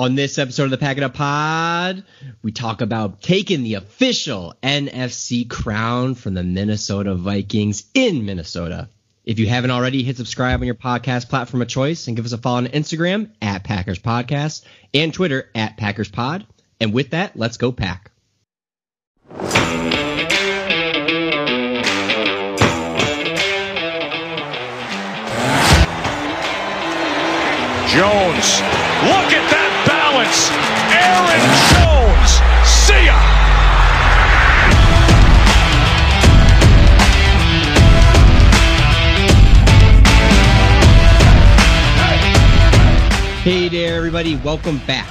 On this episode of the Pack It Up Pod, we talk about taking the official NFC crown from the Minnesota Vikings in Minnesota. If you haven't already, hit subscribe on your podcast platform of choice and give us a follow on Instagram at Packers Podcast and Twitter at Packers Pod. And with that, let's go pack. Jones. Look at that Aaron Jones. See ya. Hey there, everybody. Welcome back.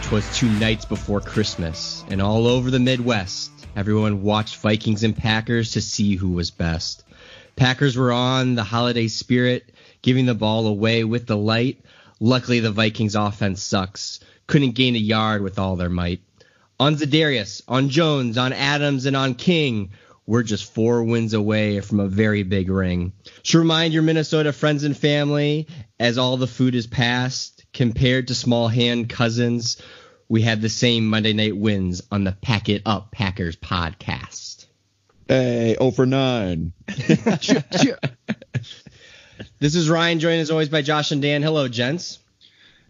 Twas two nights before Christmas, and all over the Midwest, everyone watched Vikings and Packers to see who was best. Packers were on the holiday spirit, giving the ball away with the light. Luckily, the Vikings offense sucks. Couldn't gain a yard with all their might. On Za'Darius, on Jones, on Adams, and on King, we're just four wins away from a very big ring. So remind your Minnesota friends and family, as all the food is passed, compared to small hand cousins, we have the same Monday night wins on the Pack It Up Packers podcast. Hey, 0 for 9. This is Ryan, joined as always by Josh and Dan. Hello, gents.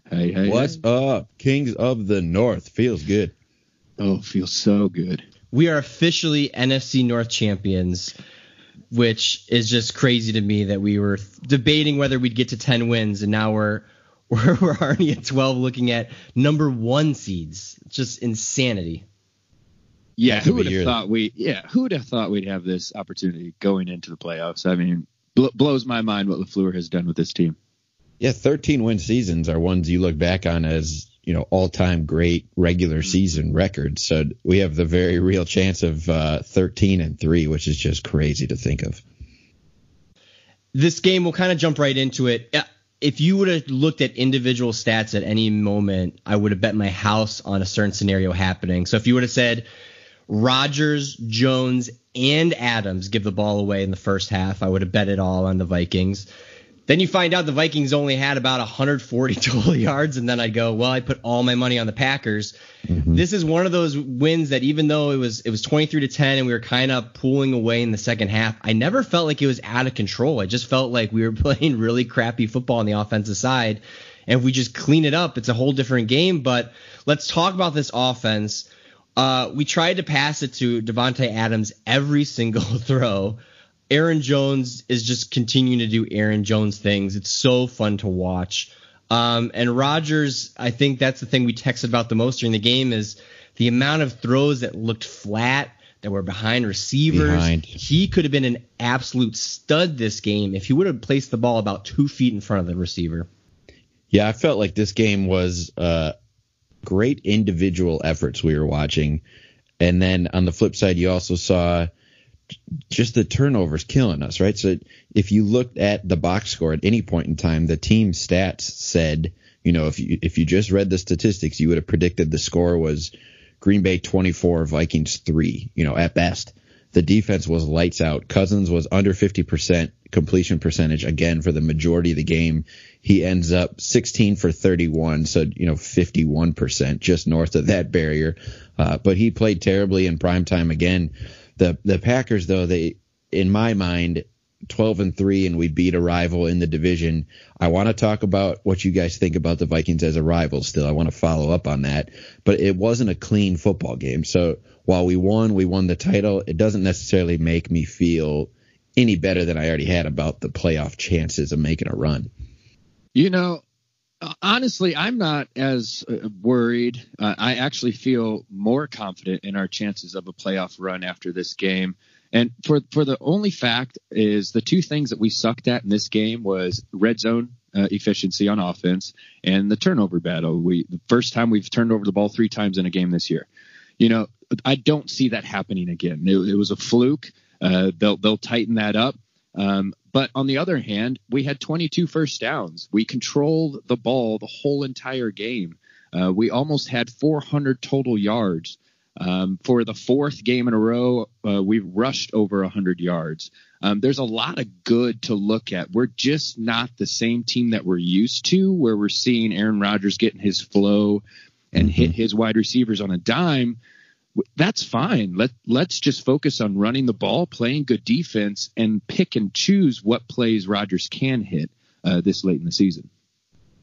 Hey, hey, What's hey. up? Kings of the North. Feels good. Oh, feels so good. We are officially NFC North champions, which is just crazy to me that we were debating whether we'd get to 10 wins, and now we're we're, we're already at 12 looking at number one seeds. Just insanity. Yeah, who would to hear have that. thought we? Yeah, who would have thought we'd have this opportunity going into the playoffs? I mean, bl- blows my mind what Lafleur has done with this team. Yeah, 13 win seasons are ones you look back on as, you know, all time great regular season records. So we have the very real chance of uh, 13 and 3, which is just crazy to think of. this game, we'll kind of jump right into it. If you would have looked at individual stats at any moment, I would have bet my house on a certain scenario happening. So if you would have said Rodgers, Jones, and Adams give the ball away in the first half, I would have bet it all on the Vikings. Then you find out the Vikings only had about 140 total yards, and then I go, well, I put all my money on the Packers. Mm-hmm. This is one of those wins that even though it was it was 23 to 10 and we were kind of pulling away in the second half, I never felt like it was out of control. I just felt like we were playing really crappy football on the offensive side. And if we just clean it up, it's a whole different game. But let's talk about this offense. Uh, we tried to pass it to Davante Adams every single throw. Aaron Jones is just continuing to do Aaron Jones things. It's so fun to watch. Um, and Rodgers, I think that's the thing we texted about the most during the game is the amount of throws that looked flat, that were behind receivers. Behind. He could have been an absolute stud this game if he would have placed the ball about two feet in front of the receiver. Yeah, I felt like this game was uh, great individual efforts we were watching. And then on the flip side, you also saw just the turnovers killing us, right? So if you looked at the box score at any point in time, the team stats said, you know, if you if you just read the statistics, you would have predicted the score was Green Bay 24, Vikings 3, you know, at best. The defense was lights out. Cousins was under 50% completion percentage again for the majority of the game. He ends up 16 for 31, so you know 51%, just north of that barrier. Uh, but he played terribly in prime time again. The the Packers though they in my mind 12 and 3 and we beat a rival in the division. I want to talk about what you guys think about the Vikings as a rival still. I want to follow up on that, but it wasn't a clean football game. So while we won, we won the title, it doesn't necessarily make me feel any better than I already had about the playoff chances of making a run. You know, honestly, I'm not as uh, worried. Uh, I actually feel more confident in our chances of a playoff run after this game. And for for the only fact is the two things that we sucked at in this game was red zone uh, efficiency on offense and the turnover battle. We the first time we've turned over the ball three times in a game this year. You know, I don't see that happening again. It, it was a fluke. Uh, they'll they'll tighten that up. Um, but on the other hand, we had 22 first downs. We controlled the ball the whole entire game. Uh, we almost had 400 total yards. Um, for the fourth game in a row, uh, we've rushed over 100 yards. Um, there's a lot of good to look at. We're just not the same team that we're used to, where we're seeing Aaron Rodgers getting his flow and mm-hmm. hit his wide receivers on a dime. That's fine. Let let's just focus on running the ball, playing good defense, and pick and choose what plays Rodgers can hit uh, this late in the season.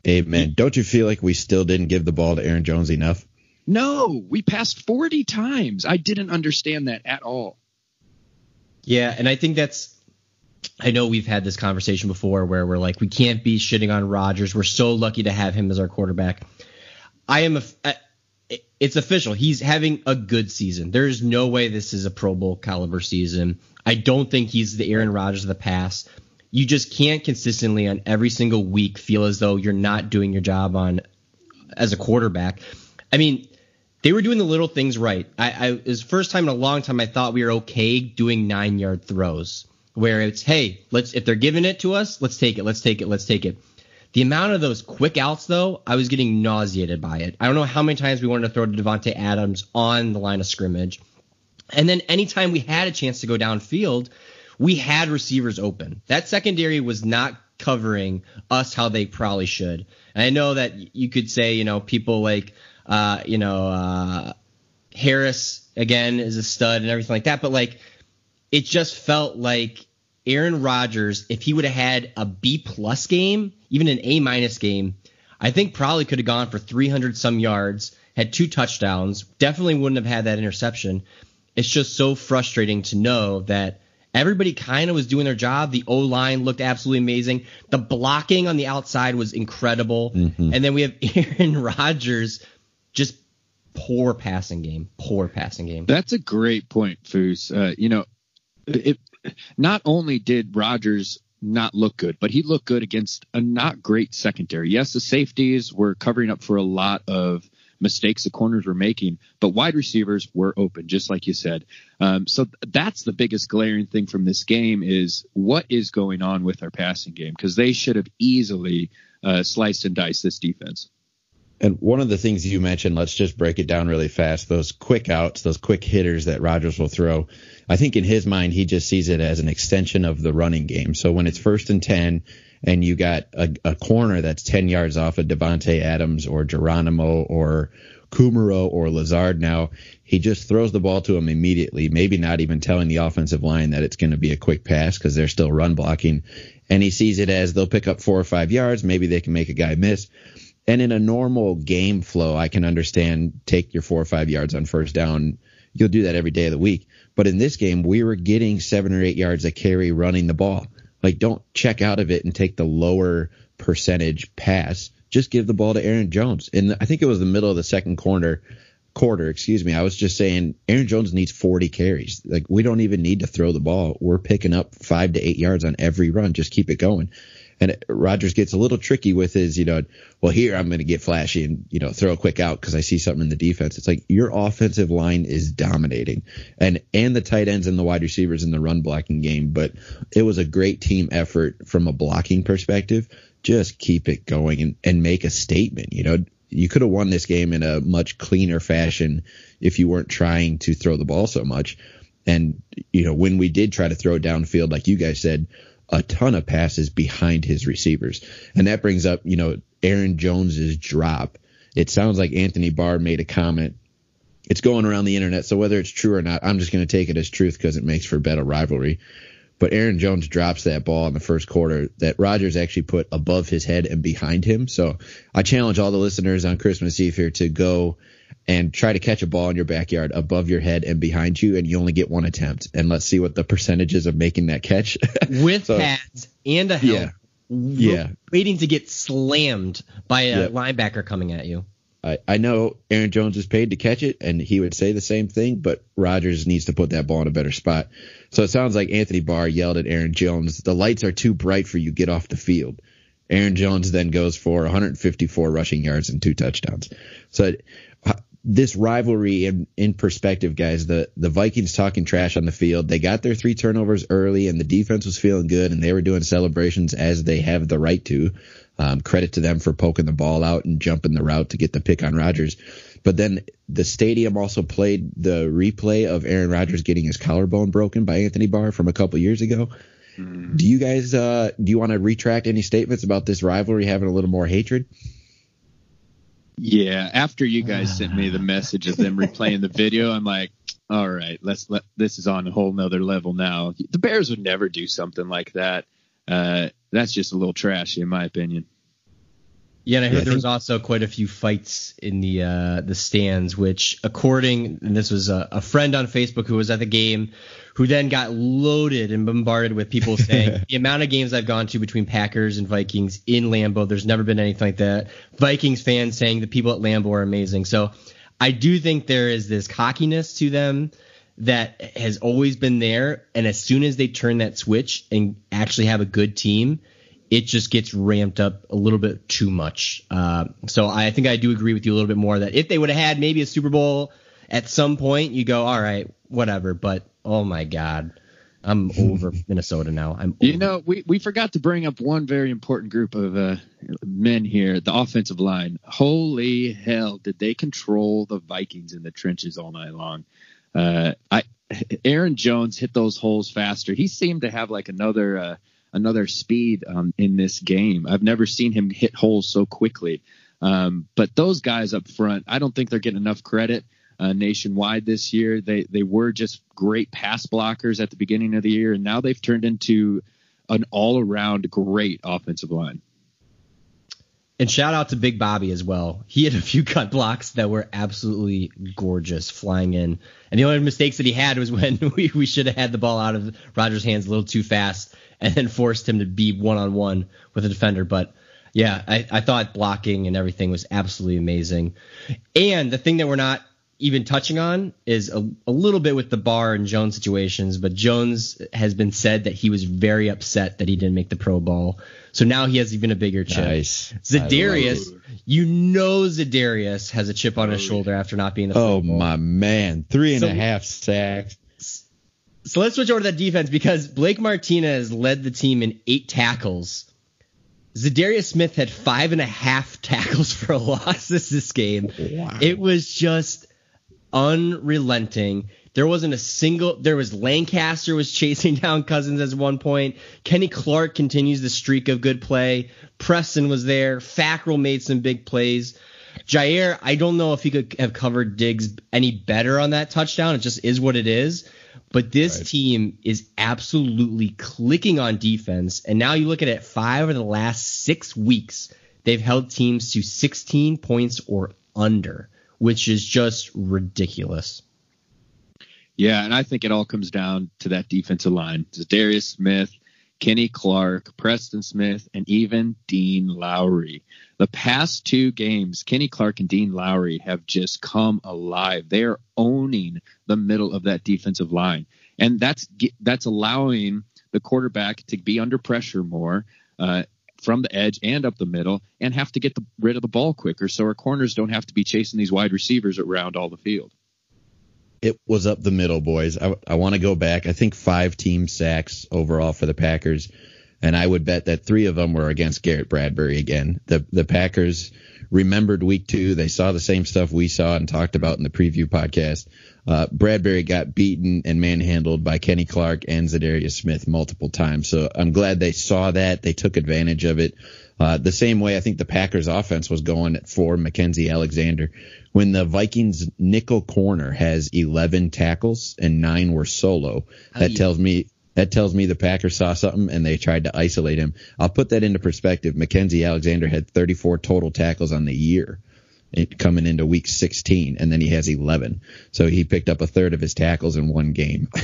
Amen. Don't you feel like we still didn't give the ball to Aaron Jones enough? No, we passed 40 times. I didn't understand that at all. Yeah, and I think that's I know we've had this conversation before where we're like we can't be shitting on Rodgers. We're so lucky to have him as our quarterback. I am a it's official. He's having a good season. There's no way this is a Pro Bowl caliber season. I don't think he's the Aaron Rodgers of the past. You just can't consistently on every single week feel as though you're not doing your job on as a quarterback. I mean, they were doing the little things right. I, I it was first time in a long time I thought we were okay doing nine yard throws where it's hey let's if they're giving it to us let's take it let's take it let's take it. The amount of those quick outs though I was getting nauseated by it. I don't know how many times we wanted to throw to Davante Adams on the line of scrimmage, and then anytime we had a chance to go downfield, we had receivers open. That secondary was not covering us how they probably should. And I know that you could say you know people like uh, you know, uh, Harris again is a stud and everything like that. But like, it just felt like Aaron Rodgers, if he would have had a B plus game, even an A minus game, I think probably could have gone for 300 some yards, had two touchdowns, definitely wouldn't have had that interception. It's just so frustrating to know that everybody kind of was doing their job. The O line looked absolutely amazing. The blocking on the outside was incredible. Mm-hmm. And then we have Aaron Rodgers just poor passing game, poor passing game. That's a great point, Foos. Uh, you know, it, not only did Rodgers not look good, but he looked good against a not great secondary. Yes, the safeties were covering up for a lot of mistakes the corners were making, but wide receivers were open, just like you said. Um, so that's the biggest glaring thing from this game is what is going on with our passing game because they should have easily uh, sliced and diced this defense. And one of the things you mentioned, let's just break it down really fast. Those quick outs, those quick hitters that Rodgers will throw. I think in his mind, he just sees it as an extension of the running game. So when it's first and 10 and you got a, a corner that's 10 yards off of Davante Adams or Geronimo or Kumerow or Lazard now, he just throws the ball to him immediately, maybe not even telling the offensive line that it's going to be a quick pass because they're still run blocking. And he sees it as they'll pick up four or five yards. Maybe they can make a guy miss. And in a normal game flow, I can understand take your four or five yards on first down. You'll do that every day of the week. But in this game, we were getting seven or eight yards a carry running the ball. Like, don't check out of it and take the lower percentage pass. Just give the ball to Aaron Jones. And I think it was the middle of the second quarter. Quarter, excuse me. I was just saying Aaron Jones needs 40 carries. Like we don't even need to throw the ball. We're picking up five to eight yards on every run. Just keep it going. And Rodgers gets a little tricky with his, you know, well, here I'm going to get flashy and, you know, throw a quick out because I see something in the defense. It's like your offensive line is dominating and, and the tight ends and the wide receivers in the run blocking game. But it was a great team effort from a blocking perspective. Just keep it going and, and make a statement. You know, you could have won this game in a much cleaner fashion if you weren't trying to throw the ball so much. And, you know, when we did try to throw it downfield, like you guys said, a ton of passes behind his receivers. And that brings up, you know, Aaron Jones's drop. It sounds like Anthony Barr made a comment. It's going around the internet, so whether it's true or not, I'm just going to take it as truth because it makes for better rivalry. But Aaron Jones drops that ball in the first quarter that Rodgers actually put above his head and behind him. So I challenge all the listeners on Christmas Eve here to go and try to catch a ball in your backyard above your head and behind you, and you only get one attempt. And let's see what the percentages of making that catch with so, pads and a helmet. Yeah. yeah. Waiting to get slammed by a yep. linebacker coming at you. I, I know Aaron Jones is paid to catch it, and he would say the same thing, but Rodgers needs to put that ball in a better spot. So it sounds like Anthony Barr yelled at Aaron Jones, the lights are too bright for you, get off the field. Aaron Jones then goes for 154 rushing yards and two touchdowns. So this rivalry in, in perspective, guys, the, the Vikings talking trash on the field. They got their three turnovers early and the defense was feeling good and they were doing celebrations as they have the right to. Um, credit to them for poking the ball out and jumping the route to get the pick on Rodgers. but then the stadium also played the replay of Aaron Rodgers getting his collarbone broken by Anthony Barr from a couple years ago. Mm. Do you guys uh, do you want to retract any statements about this rivalry having a little more hatred? Yeah, after you guys sent me the message of them replaying the video, I'm like, all right, let's let this is on a whole nother level now. The Bears would never do something like that. Uh, that's just a little trashy, in my opinion. Yeah, and I heard yeah, there was also quite a few fights in the uh, the stands, which, according, and this was a, a, friend on Facebook who was at the game, who then got loaded and bombarded with people saying the amount of games I've gone to between Packers and Vikings in Lambeau, there's never been anything like that. Vikings fans saying the people at Lambeau are amazing. So I do think there is this cockiness to them that has always been there, and as soon as they turn that switch and actually have a good team it just gets ramped up a little bit too much. Uh, so I think I do agree with you a little bit more that if they would have had maybe a Super Bowl at some point, you go, all right, whatever. But oh my God, I'm over Minnesota now. I'm over. you know we we forgot to bring up one very important group of uh, men here, the offensive line. Holy hell, did they control the Vikings in the trenches all night long? Uh, I Aaron Jones hit those holes faster. He seemed to have like another. Another speed um, in this game. I've never seen him hit holes so quickly. Um, but those guys up front, I don't think they're getting enough credit uh, nationwide this year. They they were just great pass blockers at the beginning of the year, and now they've turned into an all around great offensive line. And shout out to Big Bobby as well. He had a few cut blocks that were absolutely gorgeous flying in. And the only mistakes that he had was when we, we should have had the ball out of Rodgers' hands a little too fast and then forced him to be one on one with a defender. But yeah, I, I thought blocking and everything was absolutely amazing. And the thing that we're not even touching on is a, a, little bit with the Barr and Jones situations, but Jones has been said that he was very upset that he didn't make the Pro Bowl. So now he has even a bigger chip. Nice. Za'Darius, you know Za'Darius has a chip on his oh, shoulder after not being the Oh my man, three and so, a half sacks. So let's switch over to that defense because Blake Martinez led the team in eight tackles. Za'Darius Smith had five and a half tackles for a loss this, this game. Wow. It was just unrelenting. There wasn't a single. There was Lancaster was chasing down Cousins at one point. Kenny Clark continues the streak of good play. Preston was there. Fackrell made some big plays. Jaire, I don't know if he could have covered Diggs any better on that touchdown. It just is what it is. But this right. team is absolutely clicking on defense. And now you look at it, five of the last six weeks, they've held teams to 16 points or under, which is just ridiculous. Yeah, and I think it all comes down to that defensive line. Darius Smith, Kenny Clark, Preston Smith, and even Dean Lowry. The past two games, Kenny Clark and Dean Lowry have just come alive. They are owning the middle of that defensive line, and that's that's allowing the quarterback to be under pressure more. Uh, from the edge and up the middle, and have to get the, rid of the ball quicker, so our corners don't have to be chasing these wide receivers around all the field it was up the middle, boys. I, I want to go back. I think five team sacks overall for the Packers, and I would bet that three of them were against Garrett Bradbury again. The the Packers remembered week two. They saw the same stuff we saw and talked about in the preview podcast. Uh, Bradbury got beaten and manhandled by Kenny Clark and Za'Darius Smith multiple times. So I'm glad they saw that. They took advantage of it. Uh, the same way I think the Packers offense was going for Mackenzie Alexander. When the Vikings nickel corner has 11 tackles and nine were solo, that tells me that tells me the Packers saw something and they tried to isolate him. I'll put that into perspective. Mackenzie Alexander had 34 total tackles on the year coming into week 16 and then he has 11 so he picked up a third of his tackles in one game.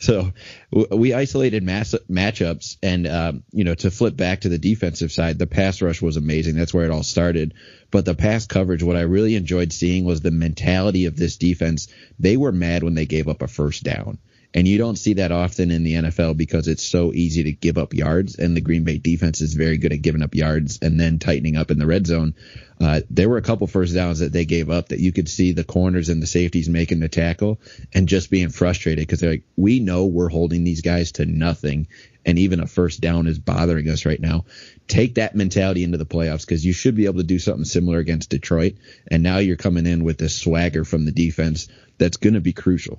So we isolated mass, matchups and um, you know to flip back to the defensive side the pass rush was amazing. That's where it all started. But the pass coverage what i really enjoyed seeing was the mentality of this defense. They were mad when they gave up a first down And you don't see that often in the NFL because it's so easy to give up yards, and the Green Bay defense is very good at giving up yards and then tightening up in the red zone. Uh, there were a couple first downs that they gave up that you could see the corners and the safeties making the tackle and just being frustrated because they're like, we know we're holding these guys to nothing, and even a first down is bothering us right now. Take that mentality into the playoffs because you should be able to do something similar against Detroit, and now you're coming in with this swagger from the defense that's going to be crucial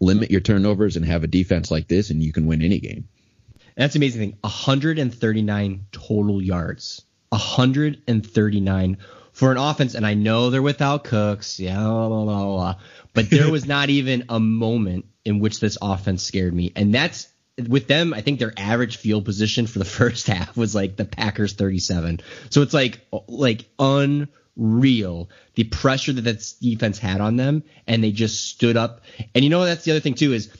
limit your turnovers and have a defense like this, and you can win any game. That's the amazing thing. 139 total yards. 139 for an offense, and I know they're without Cooks, yeah, blah, blah, blah, but there was not even a moment in which this offense scared me, and that's with them. I think their average field position for the first half was like the Packers 37. So it's like like un real the pressure that that defense had on them, and they just stood up. And you know that's the other thing too is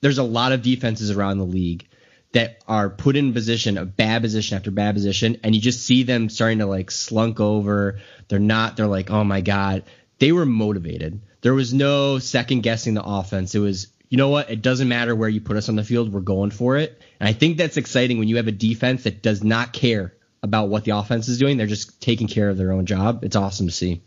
there's a lot of defenses around the league that are put in position, a bad position after bad position, and you just see them starting to like slunk over. They're not. They're like, oh my god. They were motivated. There was no second guessing the offense. It was, you know what? It doesn't matter where you put us on the field. We're going for it. And I think that's exciting when you have a defense that does not care about what the offense is doing. They're just taking care of their own job. It's awesome to see.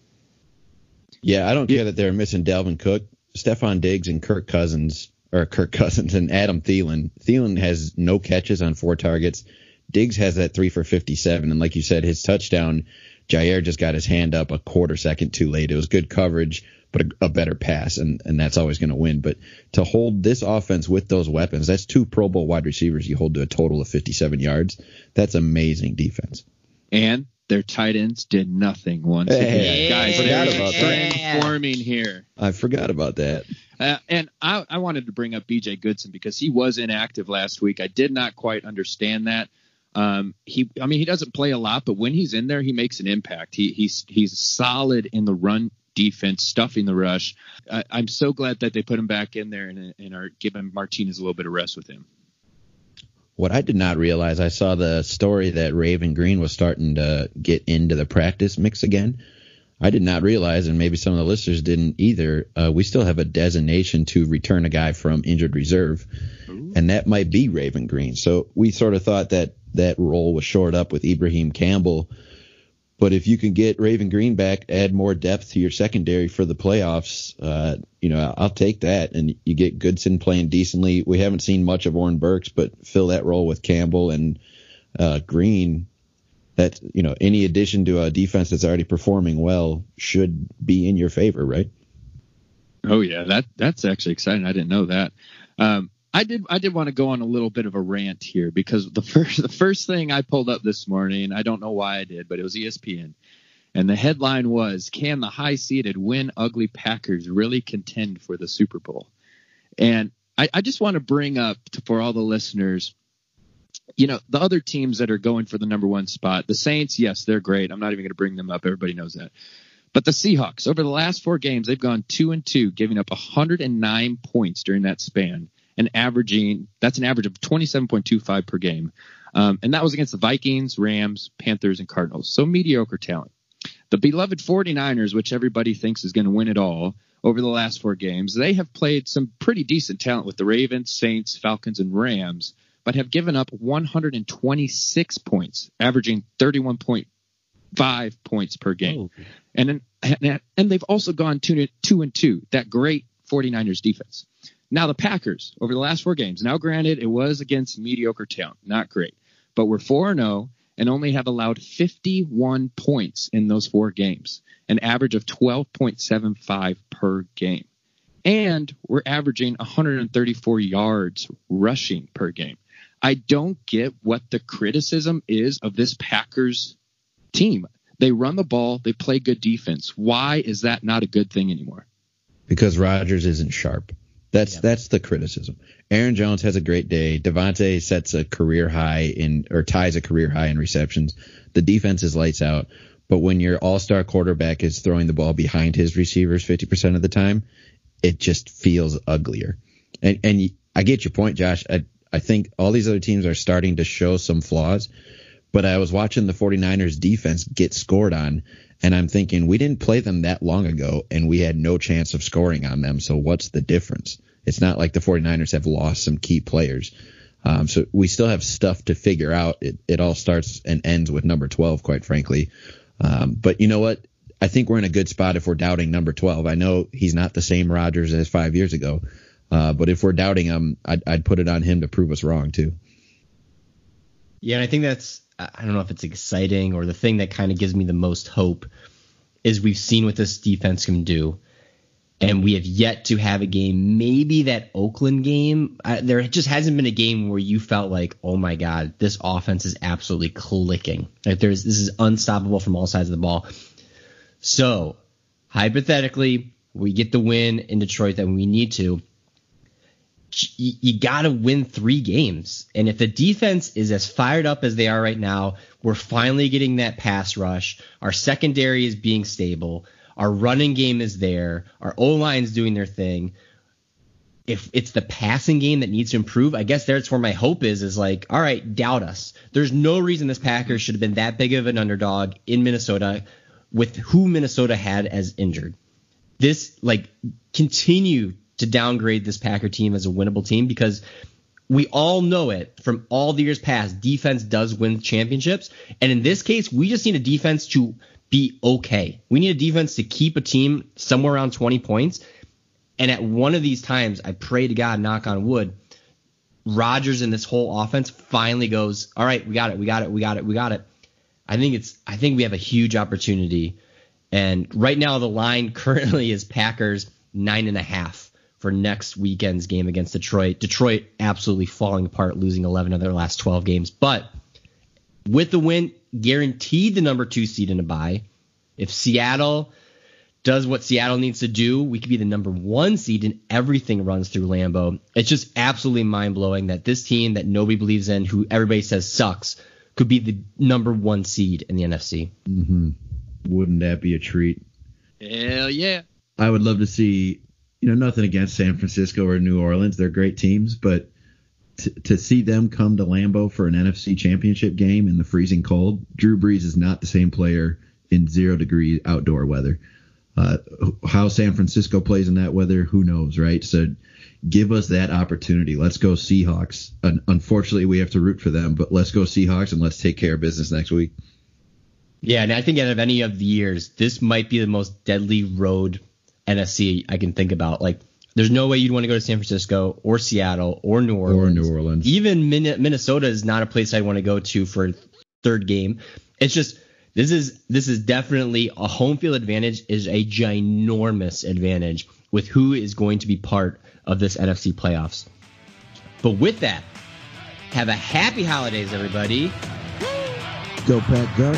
Yeah, I don't care that they're missing Dalvin Cook, Stefon Diggs, and Kirk Cousins, or Kirk Cousins and Adam Thielen. Thielen has no catches on four targets. Diggs has that three for 57. And like you said, his touchdown, Jaire just got his hand up a quarter second too late. It was good coverage, but a, a better pass, and, and that's always going to win. But to hold this offense with those weapons, that's two Pro Bowl wide receivers you hold to a total of 57 yards. That's amazing defense. And their tight ends did nothing once again. Hey, Guys, forgot about a that. here. I forgot about that. Uh, and I, I wanted to bring up BJ Goodson because he was inactive last week. I did not quite understand that. Um, he, I mean, he doesn't play a lot, but when he's in there, he makes an impact. He, he's he's solid in the run defense, stuffing the rush. I, I'm so glad that they put him back in there and, and are giving Martinez a little bit of rest with him. What I did not realize, I saw the story that Raven Greene was starting to get into the practice mix again. I did not realize, and maybe some of the listeners didn't either. Uh, we still have a designation to return a guy from injured reserve, and that might be Raven Greene. So we sort of thought that that role was shored up with Ibraheim Campbell. But if you can get Raven Greene back, add more depth to your secondary for the playoffs, uh, you know, I'll take that. And you get Goodson playing decently. We haven't seen much of Oren Burks, but fill that role with Campbell and uh, Greene. That you know, any addition to a defense that's already performing well should be in your favor, right? Oh yeah, that that's actually exciting. I didn't know that. Um, I did I did want to go on a little bit of a rant here because the first the first thing I pulled up this morning, I don't know why I did, but it was ESPN. And the headline was Can the high seeded win ugly Packers really contend for the Super Bowl? And I, I just want to bring up to, for all the listeners, you know, the other teams that are going for the number one spot, the Saints, yes, they're great. I'm not even going to bring them up. Everybody knows that. But the Seahawks, over the last four games, they've gone two and two, giving up 109 points during that span and averaging that's an average of 27.25 per game. Um, and that was against the Vikings, Rams, Panthers, and Cardinals. So mediocre talent. The beloved 49ers, which everybody thinks is going to win it all over the last four games, they have played some pretty decent talent with the Ravens, Saints, Falcons, and Rams, but have given up 126 points, averaging 31.5 points per game. Oh. And, and and they've also gone two, two and two. That great 49ers defense. Now the Packers over the last four games. Now, granted, it was against mediocre talent, not great, but we're four and zero and only have allowed 51 points in those four games, an average of 12.75 per game, and we're averaging 134 yards rushing per game. I don't get what the criticism is of this Packers team. They run the ball, they play good defense. Why is that not a good thing anymore? because Rodgers isn't sharp. That's Yeah. that's the criticism. Aaron Jones has a great day. Davante sets a career high in or ties a career high in receptions. The defense is lights out. But when your all-star quarterback is throwing the ball behind his receivers 50% of the time, it just feels uglier. And and I get your point, Josh. I I think all these other teams are starting to show some flaws, but I was watching the 49ers defense get scored on And I'm thinking we didn't play them that long ago and we had no chance of scoring on them. So what's the difference? It's not like the 49ers have lost some key players. Um, so we still have stuff to figure out. It, it all starts and ends with number 12, quite frankly. Um, but you know what? I think we're in a good spot if we're doubting number 12. I know he's not the same Rodgers as five years ago, uh, but if we're doubting him, I'd, I'd put it on him to prove us wrong too. Yeah, and I think that's I don't know if it's exciting or the thing that kind of gives me the most hope is we've seen what this defense can do. And we have yet to have a game, maybe that Oakland game. There just hasn't been a game where you felt like, oh my God, this offense is absolutely clicking. Like there's this is unstoppable from all sides of the ball. So hypothetically, we get the win in Detroit that we need to you, you got to win three games. And if the defense is as fired up as they are right now, we're finally getting that pass rush. Our secondary is being stable. Our running game is there. Our O line is doing their thing. If it's the passing game that needs to improve, I guess that's where my hope is. Is like, all right, doubt us. There's no reason this Packers should have been that big of an underdog in Minnesota with who Minnesota had as injured. This like continue to downgrade this Packer team as a winnable team because we all know it from all the years past. Defense does win championships. And in this case, we just need a defense to be okay. We need a defense to keep a team somewhere around 20 points. And at one of these times, I pray to God, knock on wood, Rodgers and this whole offense finally goes, all right, we got it, we got it, we got it, we got it. I think it's, I think we have a huge opportunity. And right now, the line currently is Packers nine and a half for next weekend's game against Detroit. Detroit absolutely falling apart, losing 11 of their last 12 games. But with the win, guaranteed the number two seed in a bye. If Seattle does what Seattle needs to do, we could be the number one seed and everything runs through Lambeau. It's just absolutely mind blowing that this team that nobody believes in, who everybody says sucks, could be the number one seed in the NFC. Mm-hmm. Wouldn't that be a treat? Hell yeah. I would love to see you know, nothing against San Francisco or New Orleans. They're great teams, but to see them come to Lambeau for an NFC championship game in the freezing cold, Drew Brees is not the same player in zero degree outdoor weather. Uh, how San Francisco plays in that weather, who knows, right? So give us that opportunity. Let's go Seahawks. unfortunately, we have to root for them, but let's go Seahawks and let's take care of business next week. Yeah, and I think out of any of the years, this might be the most deadly road NFC I can think about. Like, there's no way you'd want to go to San Francisco or Seattle or New Orleans. Or New Orleans. Even Minnesota is not a place I'd want to go to for third game. It's just this is this is definitely a home field advantage is a ginormous advantage with who is going to be part of this NFC playoffs. But with that, have a happy holidays, everybody. Go Pack Go.